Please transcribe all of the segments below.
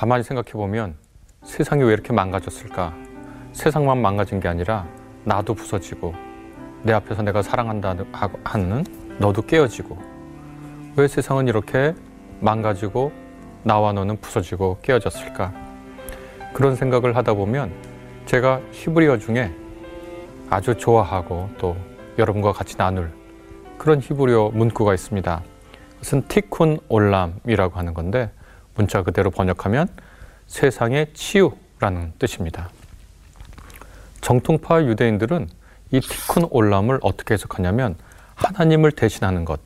가만히 생각해 보면 세상이 왜 이렇게 망가졌을까? 세상만 망가진 게 아니라 나도 부서지고 내 앞에서 내가 사랑한다 하는 너도 깨어지고 왜 세상은 이렇게 망가지고 나와 너는 부서지고 깨어졌을까? 그런 생각을 하다 보면 제가 히브리어 중에 아주 좋아하고 또 여러분과 같이 나눌 그런 히브리어 문구가 있습니다. 그것은 티쿤 올람이라고 하는 건데 문자 그대로 번역하면 세상의 치유라는 뜻입니다. 정통파 유대인들은 이 티쿤 올람을 어떻게 해석하냐면 하나님을 대신하는 것,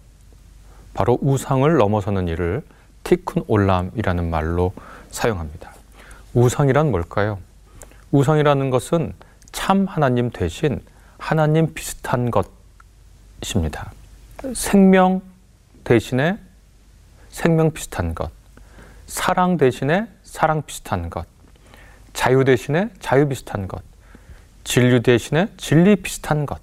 바로 우상을 넘어서는 일을 티쿤 올람이라는 말로 사용합니다. 우상이란 뭘까요? 우상이라는 것은 참 하나님 대신 하나님 비슷한 것입니다. 생명 대신에 생명 비슷한 것, 사랑 대신에 사랑 비슷한 것, 자유 대신에 자유 비슷한 것, 진리 대신에 진리 비슷한 것,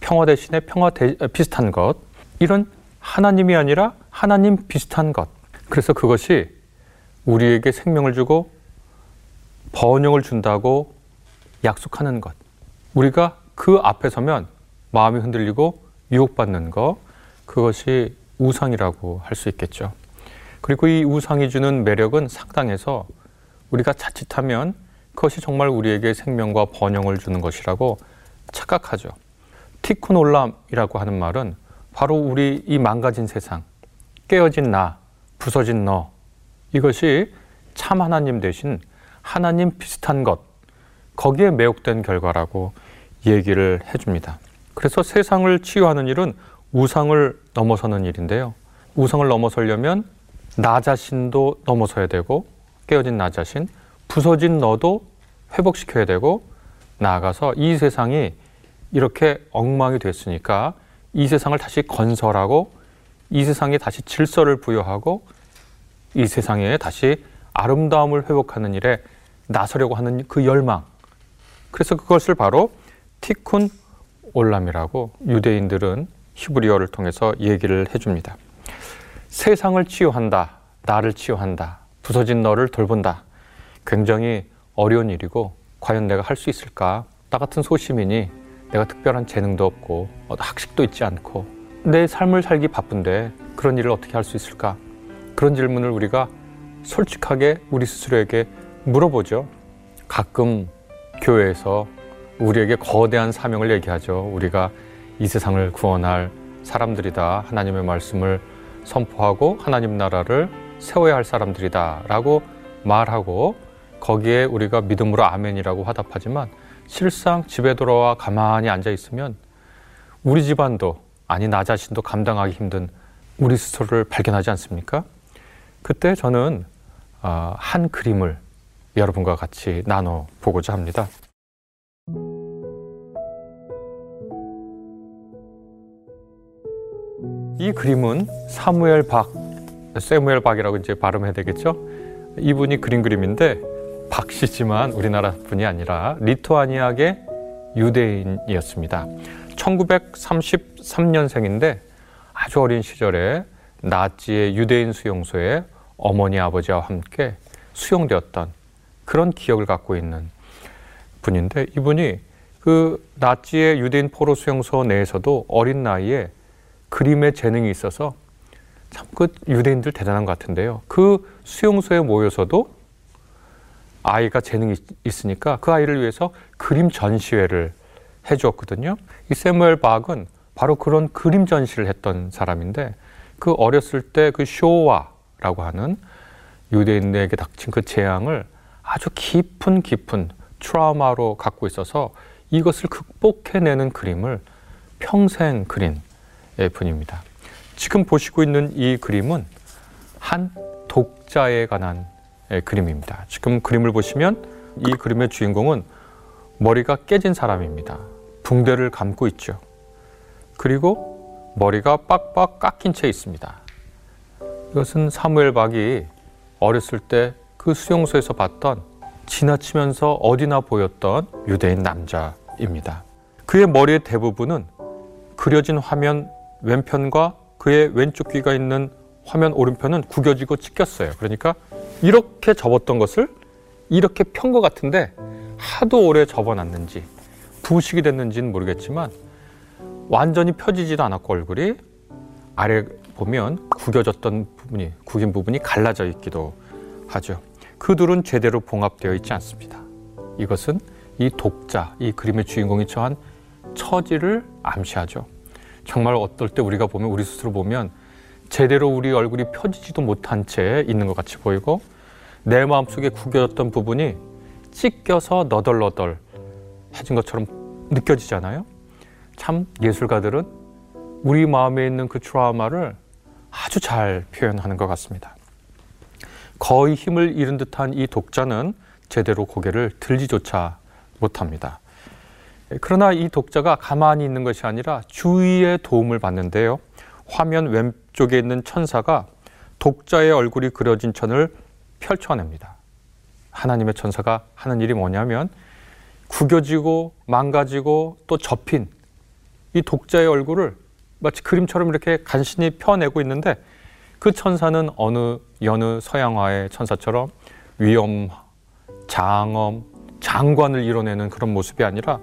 평화 대신에 평화 대, 비슷한 것, 이런 하나님이 아니라 하나님 비슷한 것. 그래서 그것이 우리에게 생명을 주고 번영을 준다고 약속하는 것. 우리가 그 앞에 서면 마음이 흔들리고 유혹받는 것. 그것이 우상이라고 할 수 있겠죠. 그리고 이 우상이 주는 매력은 상당해서 우리가 자칫하면 그것이 정말 우리에게 생명과 번영을 주는 것이라고 착각하죠. 티쿠놀람이라고 하는 말은 바로 우리 이 망가진 세상, 깨어진 나, 부서진 너, 이것이 참 하나님 대신 하나님 비슷한 것, 거기에 매혹된 결과라고 얘기를 해줍니다. 그래서 세상을 치유하는 일은 우상을 넘어서는 일인데요. 우상을 넘어서려면 나 자신도 넘어서야 되고, 깨어진 나 자신, 부서진 너도 회복시켜야 되고, 나아가서 이 세상이 이렇게 엉망이 됐으니까 이 세상을 다시 건설하고 이 세상에 다시 질서를 부여하고 이 세상에 다시 아름다움을 회복하는 일에 나서려고 하는 그 열망. 그래서 그것을 바로 티쿤 올람이라고 유대인들은 히브리어를 통해서 얘기를 해줍니다. 세상을 치유한다. 나를 치유한다. 부서진 너를 돌본다. 굉장히 어려운 일이고 과연 내가 할 수 있을까? 나 같은 소시민이 내가 특별한 재능도 없고 학식도 있지 않고 내 삶을 살기 바쁜데 그런 일을 어떻게 할 수 있을까? 그런 질문을 우리가 솔직하게 우리 스스로에게 물어보죠. 가끔 교회에서 우리에게 거대한 사명을 얘기하죠. 우리가 이 세상을 구원할 사람들이다. 하나님의 말씀을 선포하고 하나님 나라를 세워야 할 사람들이다. 라고 말하고 거기에 우리가 믿음으로 아멘이라고 화답하지만 실상 집에 돌아와 가만히 앉아 있으면 우리 집안도 아니 나 자신도 감당하기 힘든 우리 스스로를 발견하지 않습니까? 그때 저는 아, 한 그림을 여러분과 같이 나눠 보고자 합니다. 이 그림은 사무엘 박, 세무엘 박이라고 이제 발음해야 되겠죠? 이분이 그린 그림인데 박씨지만 우리나라 분이 아니라 리투아니아계 유대인이었습니다. 1933년생인데 아주 어린 시절에 나치의 유대인 수용소에 어머니 아버지와 함께 수용되었던 그런 기억을 갖고 있는 분인데 이분이 그 나치의 유대인 포로 수용소 내에서도 어린 나이에 그림에 재능이 있어서 참 그 유대인들 대단한 것 같은데요. 그 수용소에 모여서도 아이가 재능이 있으니까 그 아이를 위해서 그림 전시회를 해주었거든요. 이 세무엘 박은 바로 그런 그림 전시를 했던 사람인데 그 어렸을 때 그 쇼와라고 하는 유대인에게 닥친 그 재앙을 아주 깊은 깊은 트라우마로 갖고 있어서 이것을 극복해내는 그림을 평생 그린 분입니다. 지금 보시고 있는 이 그림은 한 독자에 관한 그림입니다. 지금 그림을 보시면 이 그림의 주인공은 머리가 깨진 사람입니다. 붕대를 감고 있죠. 그리고 머리가 빡빡 깎인 채 있습니다. 이것은 사무엘 박이 어렸을 때 그 수용소에서 봤던 지나치면서 어디나 보였던 유대인 남자입니다. 그의 머리의 대부분은 그려진 화면 왼편과 그의 왼쪽 귀가 있는 화면 오른편은 구겨지고 찢겼어요. 그러니까 이렇게 접었던 것을 이렇게 편 것 같은데 하도 오래 접어놨는지 부식이 됐는지는 모르겠지만 완전히 펴지지도 않았고 얼굴이 아래 보면 구겨졌던 부분이 구긴 부분이 갈라져 있기도 하죠. 그 둘은 제대로 봉합되어 있지 않습니다. 이것은 이 독자, 이 그림의 주인공이 처한 처지를 암시하죠. 정말 어떨 때 우리가 보면 우리 스스로 보면 제대로 우리 얼굴이 펴지지도 못한 채 있는 것 같이 보이고 내 마음속에 구겨졌던 부분이 찢겨서 너덜너덜 해진 것처럼 느껴지잖아요. 참 예술가들은 우리 마음에 있는 그 트라우마를 아주 잘 표현하는 것 같습니다. 거의 힘을 잃은 듯한 이 독자는 제대로 고개를 들지조차 못합니다. 그러나 이 독자가 가만히 있는 것이 아니라 주위의 도움을 받는데요. 화면 왼쪽에 있는 천사가 독자의 얼굴이 그려진 천을 펼쳐냅니다. 하나님의 천사가 하는 일이 뭐냐면 구겨지고 망가지고 또 접힌 이 독자의 얼굴을 마치 그림처럼 이렇게 간신히 펴내고 있는데 그 천사는 어느 여느 서양화의 천사처럼 위엄, 장엄, 장관을 이뤄내는 그런 모습이 아니라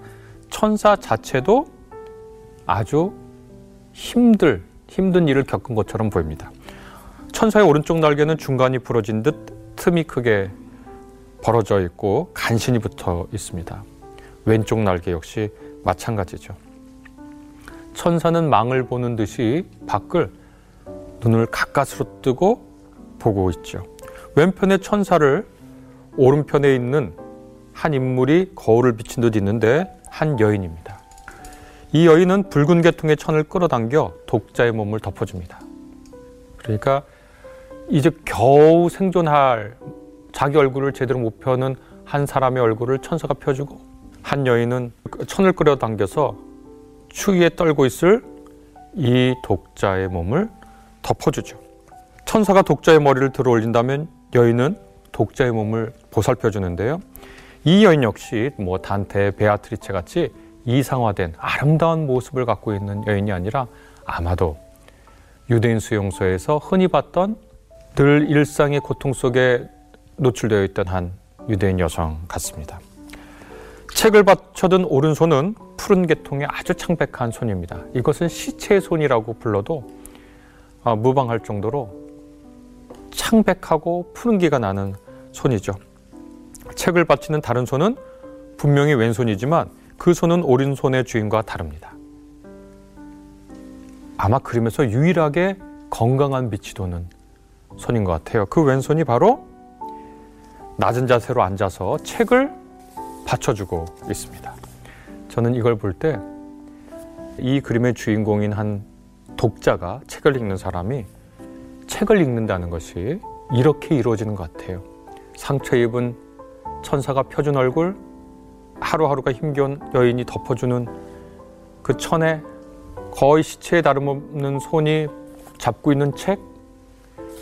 천사 자체도 아주 힘들, 힘든 일을 겪은 것처럼 보입니다. 천사의 오른쪽 날개는 중간이 부러진 듯 틈이 크게 벌어져 있고 간신히 붙어 있습니다. 왼쪽 날개 역시 마찬가지죠. 천사는 망을 보는 듯이 밖을 눈을 가까스로 뜨고 보고 있죠. 왼편의 천사를 오른편에 있는 한 인물이 거울을 비친 듯 있는데 한 여인입니다. 이 여인은 붉은 계통의 천을 끌어당겨 독자의 몸을 덮어줍니다. 그러니까 이제 겨우 생존할 자기 얼굴을 제대로 못 펴는 한 사람의 얼굴을 천사가 펴주고 한 여인은 천을 끌어당겨서 추위에 떨고 있을 이 독자의 몸을 덮어주죠. 천사가 독자의 머리를 들어 올린다면 여인은 독자의 몸을 보살펴 주는데요. 이 여인 역시 뭐 단테, 베아트리체 같이 이상화된 아름다운 모습을 갖고 있는 여인이 아니라 아마도 유대인 수용소에서 흔히 봤던 늘 일상의 고통 속에 노출되어 있던 한 유대인 여성 같습니다. 책을 받쳐든 오른손은 푸른 계통의 아주 창백한 손입니다. 이것은 시체의 손이라고 불러도 아, 무방할 정도로 창백하고 푸른기가 나는 손이죠. 책을 받치는 다른 손은 분명히 왼손이지만 그 손은 오른손의 주인과 다릅니다. 아마 그림에서 유일하게 건강한 빛이 도는 손인 것 같아요. 그 왼손이 바로 낮은 자세로 앉아서 책을 받쳐주고 있습니다. 저는 이걸 볼 때 이 그림의 주인공인 한 독자가 책을 읽는 사람이 책을 읽는다는 것이 이렇게 이루어지는 것 같아요. 상처 입은 천사가 펴준 얼굴, 하루하루가 힘겨운 여인이 덮어주는 그 천에 거의 시체에 다름없는 손이 잡고 있는 책,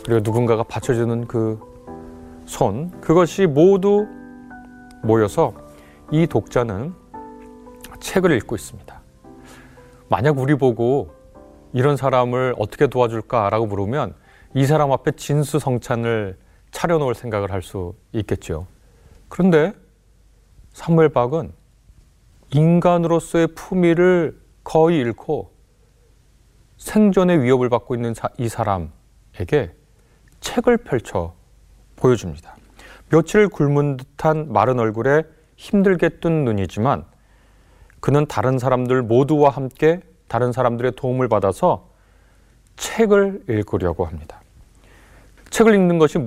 그리고 누군가가 받쳐주는 그 손, 그것이 모두 모여서 이 독자는 책을 읽고 있습니다. 만약 우리 보고 이런 사람을 어떻게 도와줄까라고 물으면 이 사람 앞에 진수성찬을 차려놓을 생각을 할 수 있겠죠. 그런데 사무엘 박은 인간으로서의 품위를 거의 잃고 생존의 위협을 받고 있는 이 사람에게 책을 펼쳐 보여줍니다. 며칠 굶은 듯한 마른 얼굴에 힘들게 뜬 눈이지만 그는 다른 사람들 모두와 함께 다른 사람들의 도움을 받아서 책을 읽으려고 합니다. 책을 읽는 것이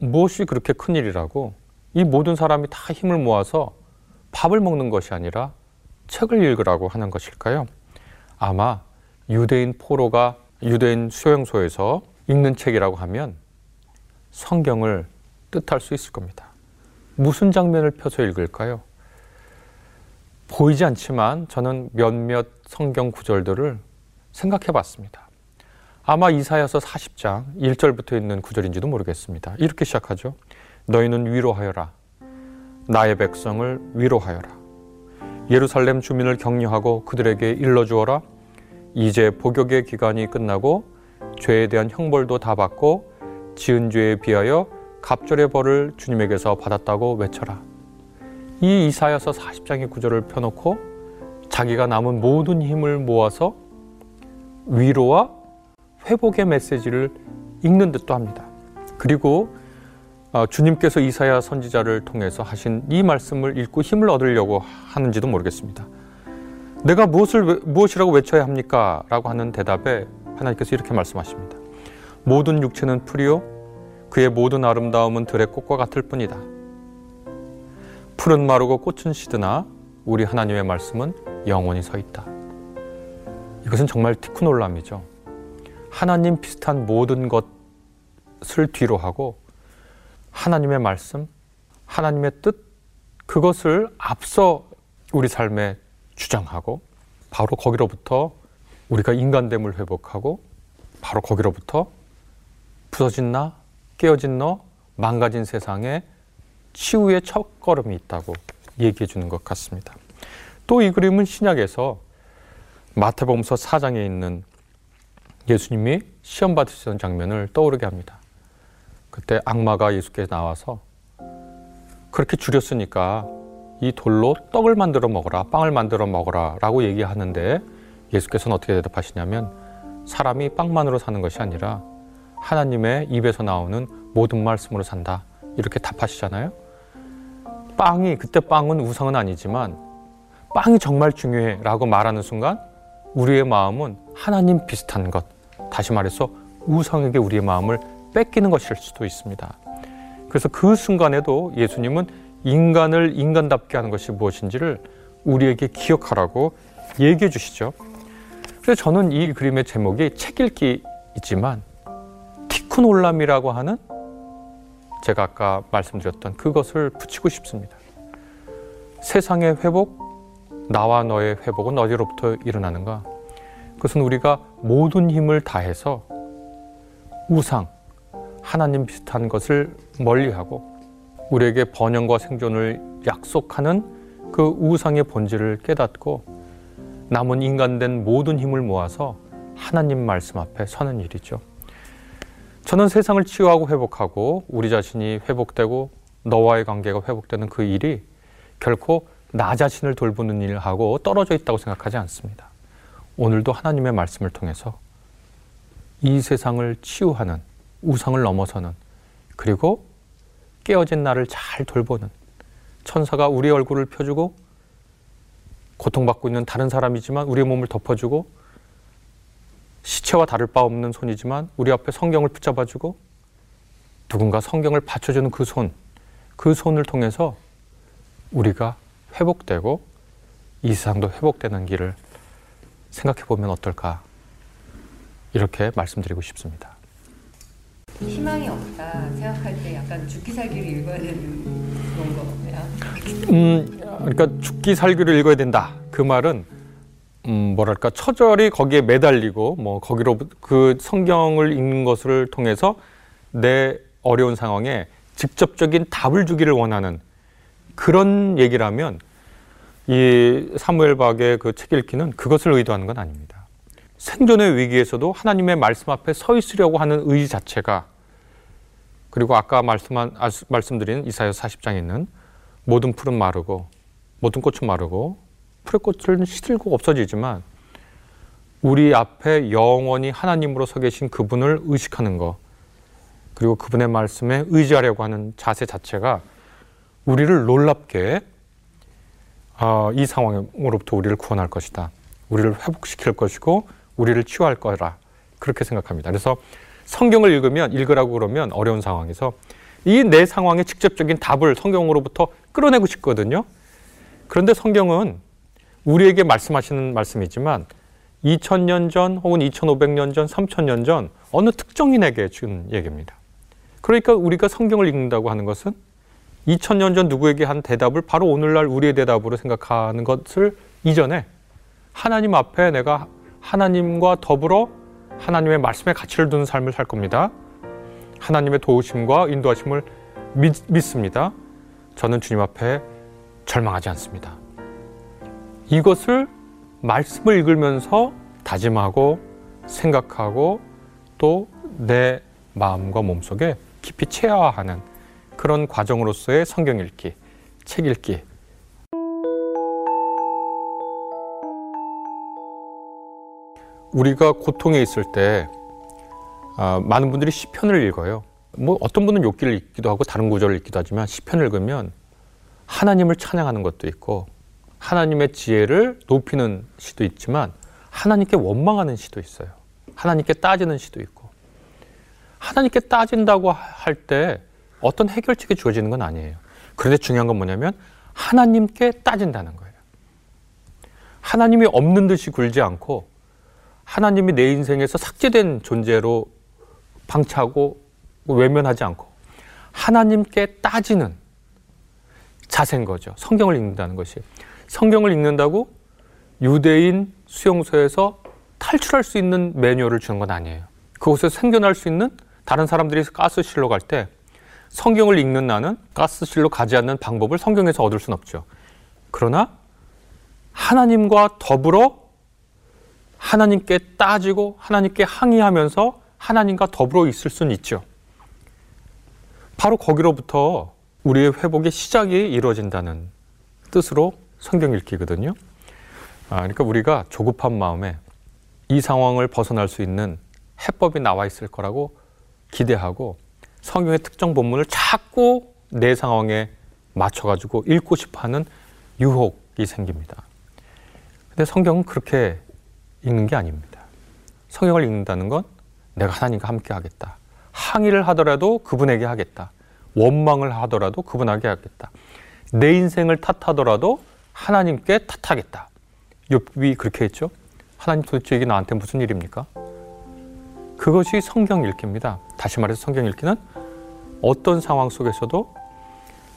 무엇이 그렇게 큰 일이라고 이 모든 사람이 다 힘을 모아서 밥을 먹는 것이 아니라 책을 읽으라고 하는 것일까요? 아마 유대인 포로가 유대인 수용소에서 읽는 책이라고 하면 성경을 뜻할 수 있을 겁니다. 무슨 장면을 펴서 읽을까요? 보이지 않지만 저는 몇몇 성경 구절들을 생각해 봤습니다. 아마 이사야서 40장 1절부터 있는 구절인지도 모르겠습니다. 이렇게 시작하죠. 너희는 위로하여라. 나의 백성을 위로하여라. 예루살렘 주민을 격려하고 그들에게 일러주어라. 이제 복역의 기간이 끝나고 죄에 대한 형벌도 다 받고 지은 죄에 비하여 갑절의 벌을 주님에게서 받았다고 외쳐라. 이 이사야서 40장의 구절을 펴놓고 자기가 남은 모든 힘을 모아서 위로와 회복의 메시지를 읽는 듯도 합니다. 그리고 어, 주님께서 이사야 선지자를 통해서 하신 이 말씀을 읽고 힘을 얻으려고 하는지도 모르겠습니다. 내가 무엇을 무엇이라고 외쳐야 합니까? 라고 하는 대답에 하나님께서 이렇게 말씀하십니다. 모든 육체는 풀이요 그의 모든 아름다움은 들의 꽃과 같을 뿐이다. 풀은 마르고 꽃은 시드나 우리 하나님의 말씀은 영원히 서 있다. 이것은 정말 티쿠놀람이죠. 하나님 비슷한 모든 것을 뒤로 하고 하나님의 말씀, 하나님의 뜻, 그것을 앞서 우리 삶에 주장하고 바로 거기로부터 우리가 인간됨을 회복하고 바로 거기로부터 부서진 나, 깨어진 너, 망가진 세상에 치유의 첫 걸음이 있다고 얘기해 주는 것 같습니다. 또 이 그림은 신약에서 마태복음서 4장에 있는 예수님이 시험 받으시던 장면을 떠오르게 합니다. 그때 악마가 예수께 나와서 그렇게 줄였으니까 이 돌로 떡을 만들어 먹어라, 빵을 만들어 먹어라 라고 얘기하는데 예수께서는 어떻게 대답하시냐면 사람이 빵만으로 사는 것이 아니라 하나님의 입에서 나오는 모든 말씀으로 산다. 이렇게 답하시잖아요. 빵이, 그때 빵은 우상은 아니지만 빵이 정말 중요해 라고 말하는 순간 우리의 마음은 하나님 비슷한 것, 다시 말해서 우상에게 우리의 마음을 뺏기는 것일 수도 있습니다. 그래서 그 순간에도 예수님은 인간을 인간답게 하는 것이 무엇인지를 우리에게 기억하라고 얘기해 주시죠. 그래서 저는 이 그림의 제목이 책 읽기이지만 티쿠놀람이라고 하는 제가 아까 말씀드렸던 그것을 붙이고 싶습니다. 세상의 회복, 나와 너의 회복은 어디로부터 일어나는가? 그것은 우리가 모든 힘을 다해서 우상, 하나님 비슷한 것을 멀리하고 우리에게 번영과 생존을 약속하는 그 우상의 본질을 깨닫고 남은 인간된 모든 힘을 모아서 하나님 말씀 앞에 서는 일이죠. 저는 세상을 치유하고 회복하고 우리 자신이 회복되고 너와의 관계가 회복되는 그 일이 결코 나 자신을 돌보는 일하고 떨어져 있다고 생각하지 않습니다. 오늘도 하나님의 말씀을 통해서 이 세상을 치유하는 우상을 넘어서는 그리고 깨어진 나를 잘 돌보는 천사가 우리 얼굴을 펴주고 고통받고 있는 다른 사람이지만 우리의 몸을 덮어주고 시체와 다를 바 없는 손이지만 우리 앞에 성경을 붙잡아주고 누군가 성경을 받쳐주는 그 손, 그 손을 통해서 우리가 회복되고 이 세상도 회복되는 길을 생각해 보면 어떨까 이렇게 말씀드리고 싶습니다. 희망이 없다 생각할 때 약간 죽기 살기를 읽어야 되는 그런 거예요. 음, 그러니까 죽기 살기를 읽어야 된다. 그 말은 음, 뭐랄까 처절히 거기에 매달리고 뭐 거기로 그 성경을 읽는 것을 통해서 내 어려운 상황에 직접적인 답을 주기를 원하는 그런 얘기라면 이 사무엘 박의 그 책 읽기는 그것을 의도하는 건 아닙니다. 생존의 위기에서도 하나님의 말씀 앞에 서 있으려고 하는 의 자체가 그리고 아까 말씀한, 말씀드린 이사야 40장에 있는 모든 풀은 마르고 모든 꽃은 마르고 풀의 꽃은 시들고 없어지지만 우리 앞에 영원히 하나님으로 서 계신 그분을 의식하는 것 그리고 그분의 말씀에 의지하려고 하는 자세 자체가 우리를 놀랍게 어, 이 상황으로부터 우리를 구원할 것이다. 우리를 회복시킬 것이고 우리를 치유할 거라 그렇게 생각합니다. 그래서 성경을 읽으면 읽으라고 그러면 어려운 상황에서 이 내 상황의 직접적인 답을 성경으로부터 끌어내고 싶거든요. 그런데 성경은 우리에게 말씀하시는 말씀이지만 2000년 전 혹은 2500년 전, 3000년 전 어느 특정인에게 준 얘기입니다. 그러니까 우리가 성경을 읽는다고 하는 것은 2000년 전 누구에게 한 대답을 바로 오늘날 우리의 대답으로 생각하는 것을 이전에 하나님 앞에 내가 하나님과 더불어 하나님의 말씀에 가치를 두는 삶을 살 겁니다. 하나님의 도우심과 인도하심을 믿, 믿습니다. 저는 주님 앞에 절망하지 않습니다. 이것을 말씀을 읽으면서 다짐하고 생각하고 또 내 마음과 몸속에 깊이 체화하는 그런 과정으로서의 성경 읽기, 책 읽기. 우리가 고통에 있을 때 아, 많은 분들이 시편을 읽어요. 뭐 어떤 분은 욥기를 읽기도 하고 다른 구절을 읽기도 하지만 시편을 읽으면 하나님을 찬양하는 것도 있고 하나님의 지혜를 높이는 시도 있지만 하나님께 원망하는 시도 있어요. 하나님께 따지는 시도 있고 하나님께 따진다고 할 때 어떤 해결책이 주어지는 건 아니에요. 그런데 중요한 건 뭐냐면 하나님께 따진다는 거예요. 하나님이 없는 듯이 굴지 않고 하나님이 내 인생에서 삭제된 존재로 방치하고 외면하지 않고 하나님께 따지는 자세인 거죠. 성경을 읽는다는 것이. 성경을 읽는다고 유대인 수용소에서 탈출할 수 있는 매뉴얼을 주는 건 아니에요. 그곳에서 생존할 수 있는 다른 사람들이 가스실로 갈 때 성경을 읽는 나는 가스실로 가지 않는 방법을 성경에서 얻을 수는 없죠. 그러나 하나님과 더불어 하나님께 따지고 하나님께 항의하면서 하나님과 더불어 있을 수는 있죠. 바로 거기로부터 우리의 회복의 시작이 이루어진다는 뜻으로 성경 읽기거든요. 아, 그러니까 우리가 조급한 마음에 이 상황을 벗어날 수 있는 해법이 나와 있을 거라고 기대하고 성경의 특정 본문을 자꾸 내 상황에 맞춰가지고 읽고 싶어 하는 유혹이 생깁니다. 근데 성경은 그렇게 읽는 게 아닙니다. 성경을 읽는다는 건 내가 하나님과 함께 하겠다. 항의를 하더라도 그분에게 하겠다. 원망을 하더라도 그분에게 하겠다. 내 인생을 탓하더라도 하나님께 탓하겠다. 욥이 그렇게 했죠. 하나님 도대체 이게 나한테 무슨 일입니까? 그것이 성경 읽기입니다. 다시 말해서 성경 읽기는 어떤 상황 속에서도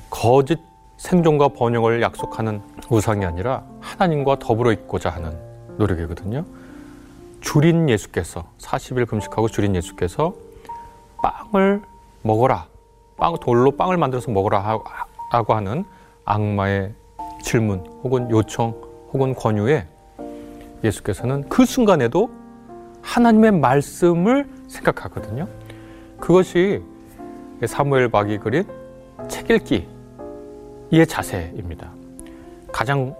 거짓 생존과 번영을 약속하는 우상이 아니라 하나님과 더불어 있고자 하는 노력이거든요. 줄인 예수께서 40일 금식하고 줄인 예수께서 빵을 먹어라. 빵 돌로 빵을 만들어서 먹어라 라고 하는 악마의 질문 혹은 요청 혹은 권유에 예수께서는 그 순간에도 하나님의 말씀을 생각하거든요. 그것이 사무엘 박이 그린 책 읽기의 자세입니다. 가장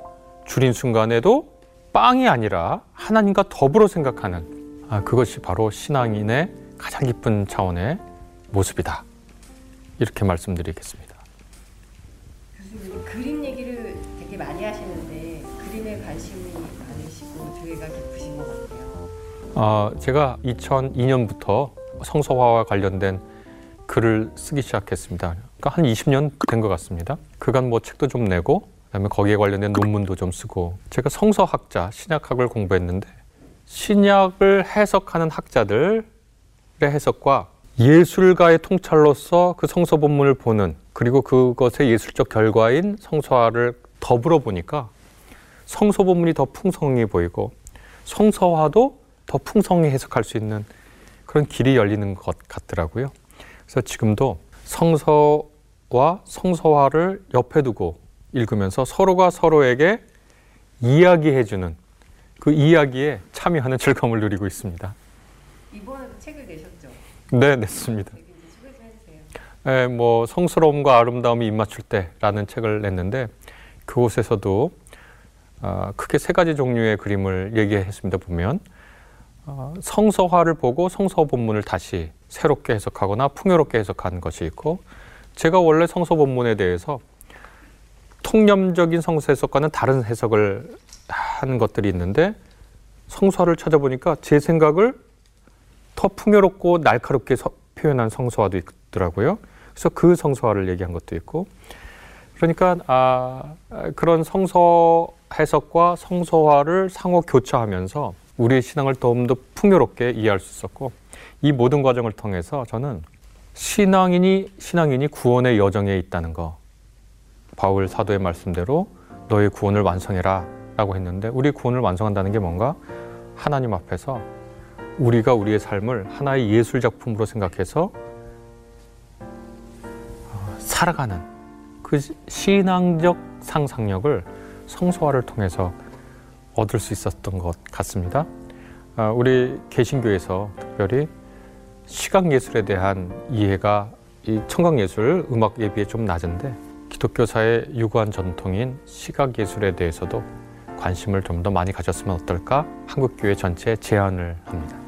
줄인 순간에도 빵이 아니라 하나님과 더불어 생각하는 아, 그것이 바로 신앙인의 가장 깊은 차원의 모습이다. 이렇게 말씀드리겠습니다. 교수님 그림 얘기를 되게 많이 하시는데 그림에 관심이 많으시고 두뇌가 깊으신 것 같아요. 어, 제가 2002년부터 성서화와 관련된 글을 쓰기 시작했습니다. 그러니까 한 20년 된 것 같습니다. 그간 뭐 책도 좀 내고 그다음에 거기에 관련된 논문도 좀 쓰고 제가 성서학자 신약학을 공부했는데 신약을 해석하는 학자들의 해석과 예술가의 통찰로서 그 성서 본문을 보는 그리고 그것의 예술적 결과인 성서화를 더불어 보니까 성서 본문이 더 풍성해 보이고 성서화도 더 풍성히 해석할 수 있는 그런 길이 열리는 것 같더라고요. 그래서 지금도 성서와 성서화를 옆에 두고 읽으면서 서로가 서로에게 이야기해주는 그 이야기에 참여하는 즐거움을 누리고 있습니다. 이번에도 책을 내셨죠? 네, 냈습니다. 네, 뭐 성스러움과 아름다움이 입맞출 때라는 책을 냈는데 그곳에서도 어, 크게 세 가지 종류의 그림을 얘기했습니다. 보면 어, 성서화를 보고 성서 본문을 다시 새롭게 해석하거나 풍요롭게 해석하는 것이 있고 제가 원래 성서 본문에 대해서 통념적인 성서 해석과는 다른 해석을 한 것들이 있는데 성서를 찾아보니까 제 생각을 더 풍요롭고 날카롭게 서, 표현한 성서화도 있더라고요. 그래서 그 성서화를 얘기한 것도 있고 그러니까 아, 그런 성서 해석과 성서화를 상호 교차하면서 우리의 신앙을 좀더 풍요롭게 이해할 수 있었고 이 모든 과정을 통해서 저는 신앙인이 신앙인이 구원의 여정에 있다는 거 바울 사도의 말씀대로 너의 구원을 완성해라 라고 했는데 우리 구원을 완성한다는 게 뭔가 하나님 앞에서 우리가 우리의 삶을 하나의 예술 작품으로 생각해서 어, 살아가는 그 신앙적 상상력을 성소화를 통해서 얻을 수 있었던 것 같습니다. 아, 우리 개신교에서 특별히 시각 예술에 대한 이해가 이 청각 예술 음악 예비에 좀 낮은데 기독교 사의 유구한 전통인 시각 예술에 대해서도 관심을 좀 더 많이 가졌으면 어떨까 한국 교회 전체에 제안을 합니다.